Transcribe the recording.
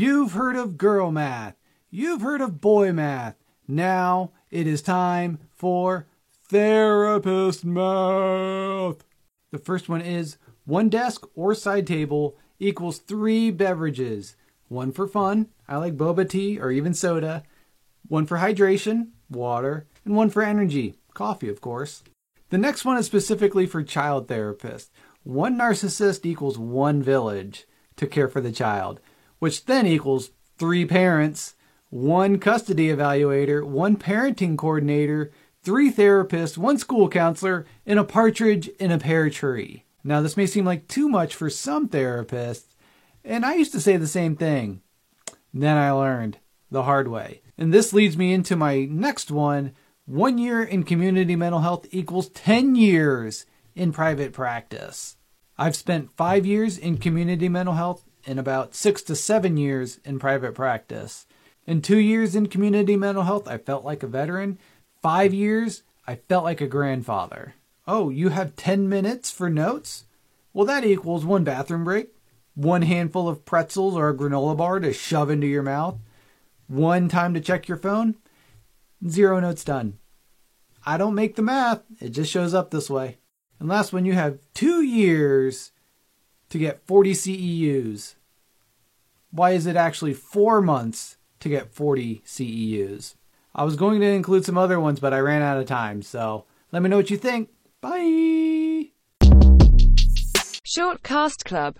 You've heard of girl math. You've heard of boy math. Now it is time for therapist math. The first one is one desk or side table equals three beverages. One for fun, I like boba tea or even soda. One for hydration, water. And one for energy, coffee, of course. The next one is specifically for child therapists. One narcissist equals one village to care for the child, which then equals three parents, one custody evaluator, one parenting coordinator, three therapists, one school counselor, and a partridge in a pear tree. Now, this may seem like too much for some therapists, and I used to say the same thing. Then I learned the hard way. And this leads me into my next one one year in community mental health equals 10 years in private practice. I've spent five years in community mental health and about six to seven years in private practice. In two years in community mental health, I felt like a veteran. Five years, I felt like a grandfather. Oh, you have 10 minutes for notes? Well, that equals one bathroom break, one handful of pretzels or a granola bar to shove into your mouth, one time to check your phone, zero notes done. I don't make the math, it just shows up this way. And last one, you have two years to get 40 CEUs. Why is it actually four months to get 40 CEUs? I was going to include some other ones, but I ran out of time. So let me know what you think. Bye. Short Cast Club